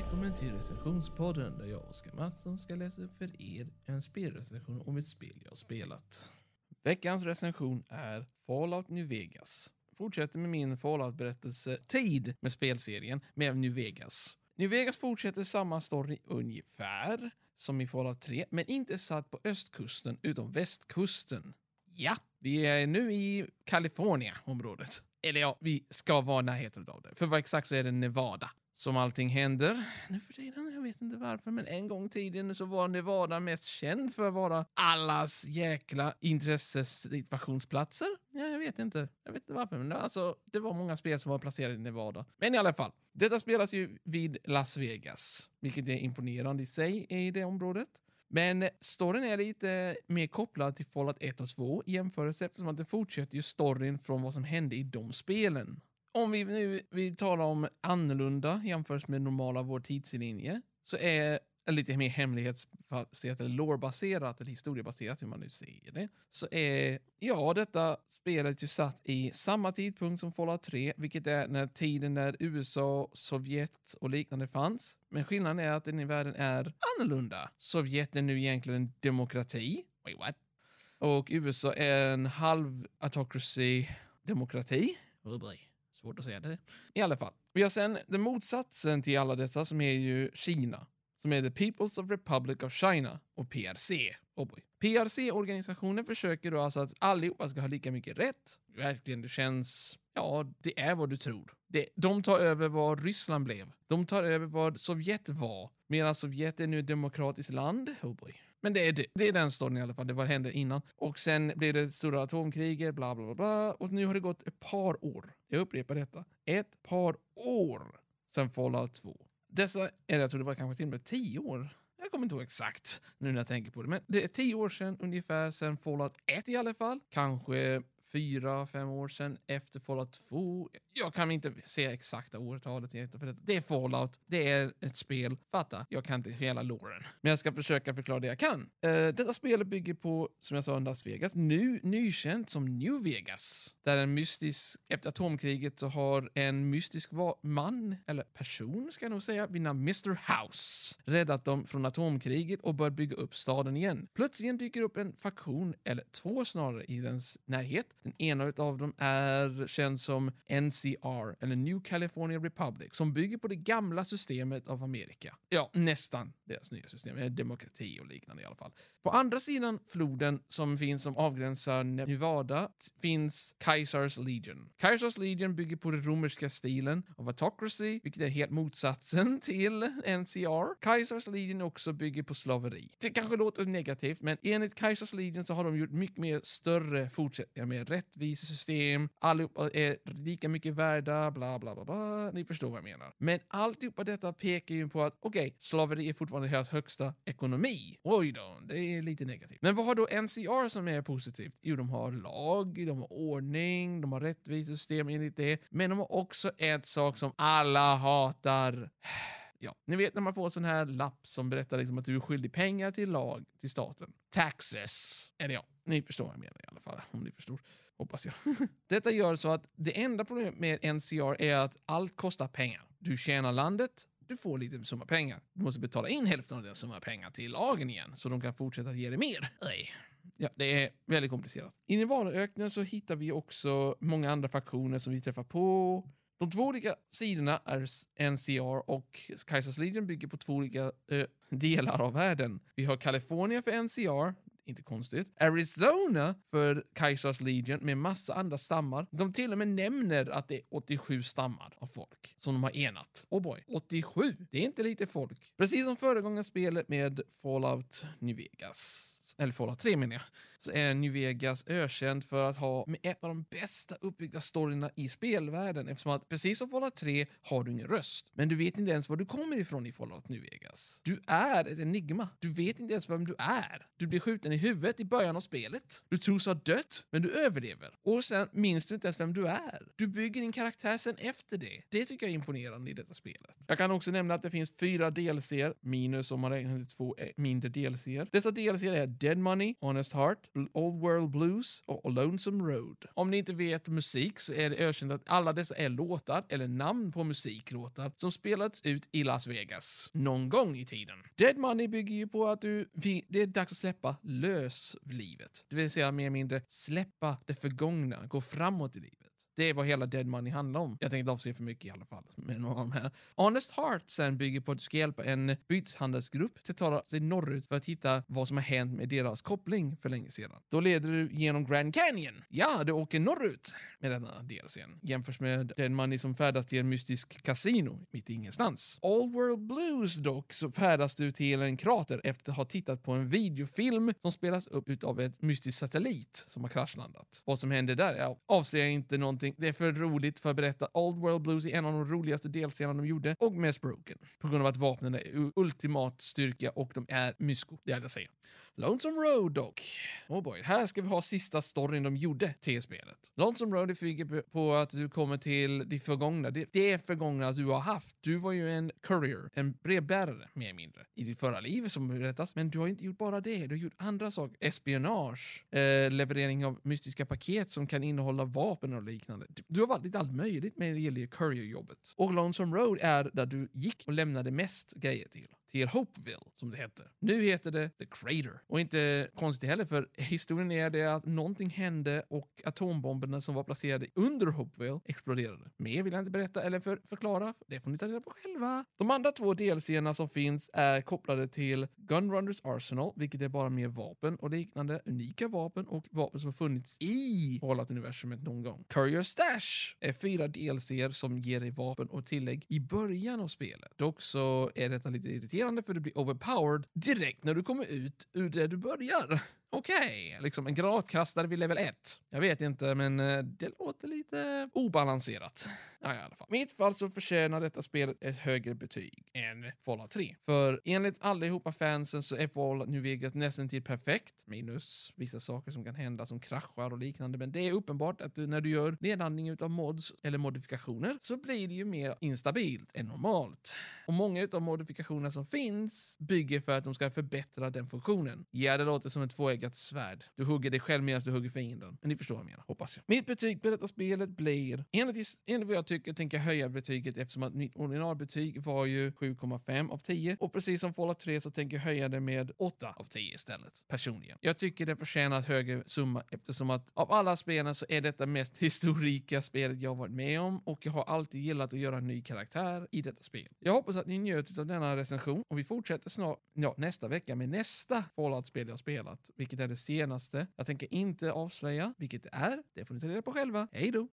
Välkommen till recensionspodden där jag, Oskar Mattsson, ska läsa upp för er en spelrecension om ett spel jag har spelat. Veckans recension är Fallout New Vegas. Fortsätter med min Fallout-berättelse Tid med spelserien med New Vegas. New Vegas fortsätter samma story ungefär som i Fallout 3, men inte satt på östkusten utan västkusten. Ja, vi är nu i California-området. Eller ja, vi ska vara i närheten av det. För vad exakt så är det Nevada som allting händer. Nu för tiden, jag vet inte varför, men en gång i tiden så var Nevada mest känd för att vara allas jäkla intressesituationsplatser. Ja, jag vet inte. Jag vet inte varför, men alltså, det var många spel som var placerade i Nevada. Men i alla fall, detta spelas ju vid Las Vegas, vilket är imponerande i sig i det området. Men storyn är lite mer kopplad till Fallout 1 och 2 i jämförelse eftersom att det fortsätter ju storyn från vad som hände i de spelen. Om vi nu vill tala om annorlunda jämfört med normala vår tidslinje så är lite mer hemlighetsbaserat eller lårbaserat eller historiebaserat hur man nu säger det. Så är, ja, detta spelet ju satt i samma tidpunkt som Fallout 3, vilket är när tiden när USA, Sovjet och liknande fanns. Men skillnaden är att den i världen är annorlunda. Sovjet är nu egentligen en demokrati. Wait, what? Och USA är en halv autocracy demokrati. Oh boy. Svårt att säga det. I alla fall. Vi har sen den motsatsen till alla dessa som är ju Kina. Som är The People's of Republic of China och PRC. Oh boy. PRC-organisationen försöker då alltså att allihopa ska ha lika mycket rätt. Verkligen, det känns... Ja, det är vad du tror. Det, de tar över vad Ryssland blev. De tar över vad Sovjet var. Medan Sovjet är nu ett demokratiskt land. Oh boy. Men det är, det. det är den storyn i alla fall, det var hände innan. Och sen blev det stora atomkriget, bla bla bla. Och nu har det gått ett par år. Jag upprepar detta. Ett par år sedan Fallout 2. Dessa, eller jag tror det var kanske till och med tio år. Jag kommer inte ihåg exakt nu när jag tänker på det, men det är tio år sedan ungefär sedan Fallout 1 i alla fall. Kanske fyra, fem år sedan efter Fallout 2. Jag kan inte se exakta årtalet för detta. Det är Fallout, det är ett spel. Fatta, jag kan inte hela låren. Men jag ska försöka förklara det jag kan. Uh, detta spelet bygger på, som jag sa, Las Vegas. Nu nykänt som New Vegas. Där en mystisk, efter atomkriget så har en mystisk man, eller person ska jag nog säga, vid namn Mr House, räddat dem från atomkriget och börjat bygga upp staden igen. Plötsligt dyker upp en faktion, eller två snarare, i dens närhet den ena av dem är känd som NCR, eller New California Republic, som bygger på det gamla systemet av Amerika. Ja, nästan deras nya system, demokrati och liknande i alla fall. På andra sidan floden som finns som avgränsar Nevada finns Kaisars Legion. Kaisars Legion bygger på den romerska stilen av autocracy, vilket är helt motsatsen till NCR. Kaisars Legion också bygger på slaveri. Det kanske låter negativt, men enligt Kaisars Legion så har de gjort mycket mer större fortsättningar med rättvisesystem, allihopa är lika mycket värda, bla bla bla bla. Ni förstår vad jag menar. Men alltihopa detta pekar ju på att okej, okay, slaveri är fortfarande deras högsta ekonomi. Oj då, det är lite negativt. Men vad har då NCR som är positivt? Jo, de har lag, de har ordning, de har rättvisesystem enligt det. Men de har också en sak som alla hatar. Ja, ni vet när man får sån här lapp som berättar liksom att du är skyldig pengar till lag, till staten. Taxes. Eller ja, ni förstår vad jag menar i alla fall. Om ni förstår. Hoppas jag. Detta gör så att det enda problemet med NCR är att allt kostar pengar. Du tjänar landet, du får lite summa pengar. Du måste betala in hälften av den summa pengar till lagen igen, så de kan fortsätta ge dig mer. Nej. Ja, det är väldigt komplicerat. I Nevadaöknen så hittar vi också många andra faktioner som vi träffar på. De två olika sidorna är NCR och Kaisers Legion bygger på två olika ö, delar av världen. Vi har Kalifornien för NCR, inte konstigt. Arizona för Kaisers Legion med massa andra stammar. De till och med nämner att det är 87 stammar av folk som de har enat. Oh boy, 87! Det är inte lite folk. Precis som föregångaren spelet med Fallout New Vegas eller Fallout 3 menar jag, så är New Vegas ökänd för att ha med ett av de bästa uppbyggda storyna i spelvärlden eftersom att precis som Fallout 3 har du ingen röst. Men du vet inte ens var du kommer ifrån i Fallout New Vegas. Du är ett enigma. Du vet inte ens vem du är. Du blir skjuten i huvudet i början av spelet. Du tros ha dött, men du överlever. Och sen minns du inte ens vem du är. Du bygger din karaktär sen efter det. Det tycker jag är imponerande i detta spelet. Jag kan också nämna att det finns fyra DLCer, minus om man räknar till två eh, mindre DLCer. Dessa DLCer är Dead Money, Honest Heart, Old World Blues och Lonesome Road. Om ni inte vet musik så är det ökänt att alla dessa är låtar, eller namn på musiklåtar, som spelats ut i Las Vegas någon gång i tiden. Dead Money bygger ju på att du, det är dags att släppa löslivet. Det vill säga mer eller mindre släppa det förgångna, gå framåt i livet. Det är vad hela Dead Money handlar om. Jag tänkte inte avslöja för mycket i alla fall med några av de här. Honest Heart sen bygger på att du ska hjälpa en byteshandelsgrupp till att ta sig norrut för att hitta vad som har hänt med deras koppling för länge sedan. Då leder du genom Grand Canyon. Ja, du åker norrut med denna DLCn. Jämförs med Dead Money som färdas till en mystisk kasino mitt i ingenstans. All World Blues dock så färdas du till en krater efter att ha tittat på en videofilm som spelas upp utav ett mystiskt satellit som har kraschlandat. Vad som händer där, jag avslöjar inte någonting någonting. Det är för roligt för att berätta. Old World Blues är en av de roligaste delscenerna de gjorde och mest broken. På grund av att vapnen är ultimat styrka och de är mysko. Det är allt jag säger. Lonesome Road dock. Oh boy, här ska vi ha sista storyn de gjorde till spelet. Lonesome Road bygger på att du kommer till det förgångna. Det, det förgångna du har haft. Du var ju en courier, en brevbärare mer eller mindre, i ditt förra liv som berättas. Men du har inte gjort bara det. Du har gjort andra saker. Espionage, eh, leverering av mystiska paket som kan innehålla vapen och liknande. Du har varit allt möjligt med det gäller courier-jobbet. Och Lonesome Road är där du gick och lämnade mest grejer till till Hopeville, som det heter. Nu heter det The Crater. Och inte konstigt heller, för historien är det att någonting hände och atombomberna som var placerade under Hopeville exploderade. Mer vill jag inte berätta eller för förklara, det får ni ta reda på själva. De andra två delserierna som finns är kopplade till Gunrunners Arsenal, vilket är bara mer vapen och liknande, unika vapen och vapen som har funnits i hållat universumet någon gång. Courier Stash är fyra delser som ger dig vapen och tillägg i början av spelet. Dock så är detta lite irriterande irriterande för du blir overpowered direkt när du kommer ut ur där du börjar. Okej, okay. liksom en granatkastare vid level 1. Jag vet inte, men eh, det låter lite obalanserat. Ja, i alla fall. I mitt fall så förtjänar detta spelet ett högre betyg än Fallout 3. För enligt allihopa fansen så är Fallout New Vegas nästan till perfekt, minus vissa saker som kan hända som kraschar och liknande. Men det är uppenbart att du, när du gör nedladdning av mods eller modifikationer så blir det ju mer instabilt än normalt. Och många av modifikationerna som finns bygger för att de ska förbättra den funktionen. Ja, det låter som en ett tvåeggat svärd. Du hugger dig själv medan du hugger fienden. Men ni förstår vad jag menar, hoppas jag. Mitt betyg på detta spelet blir, enligt, enligt vad jag tycker, tänker jag höja betyget eftersom att mitt originalbetyg var ju 7,5 av 10. Och precis som Fallout 3 så tänker jag höja det med 8 av 10 istället, personligen. Jag tycker det förtjänar ett högre summa eftersom att av alla spelen så är detta mest historika spelet jag varit med om och jag har alltid gillat att göra en ny karaktär i detta spel. Jag hoppas att ni njöt av denna recension och vi fortsätter snart, ja, nästa vecka med nästa Fallout-spel jag spelat, vilket är det senaste. Jag tänker inte avslöja vilket det är. Det får ni ta reda på själva. Hej då!